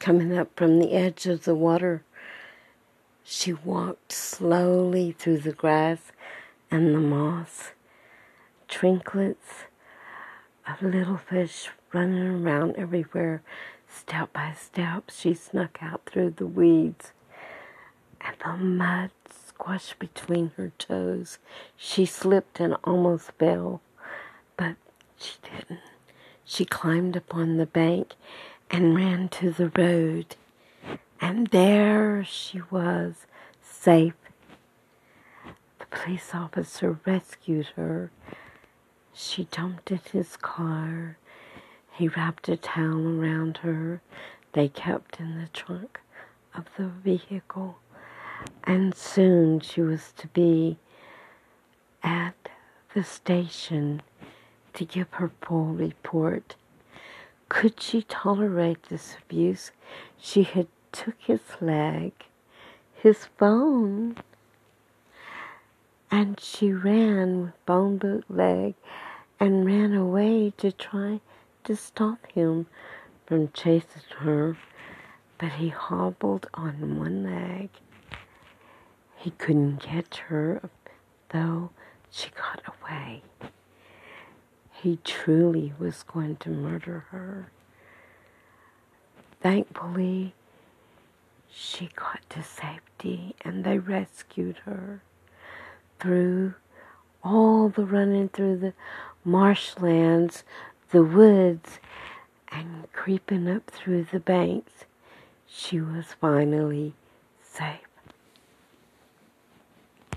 coming up from the edge of the water. She walked slowly through the grass and the moss. Trinklets of little fish running around everywhere. Step by step, she snuck out through the weeds, and the mud squashed between her toes. She slipped and almost fell, but she didn't. She climbed upon the bank and ran to the road, and there she was, safe. The police officer rescued her. She jumped in his car. He wrapped a towel around her. They kept in the trunk of the vehicle. And soon she was to be at the station to give her full report. Could she tolerate this abuse? She had took his leg, his phone, and she ran with bone boot leg and ran away to try to stop him from chasing her. But he hobbled on one leg. He couldn't catch her, though she got away. He truly was going to murder her. Thankfully, she got to safety and they rescued her through all the running through the marshlands, the woods, and creeping up through the banks. She was finally safe.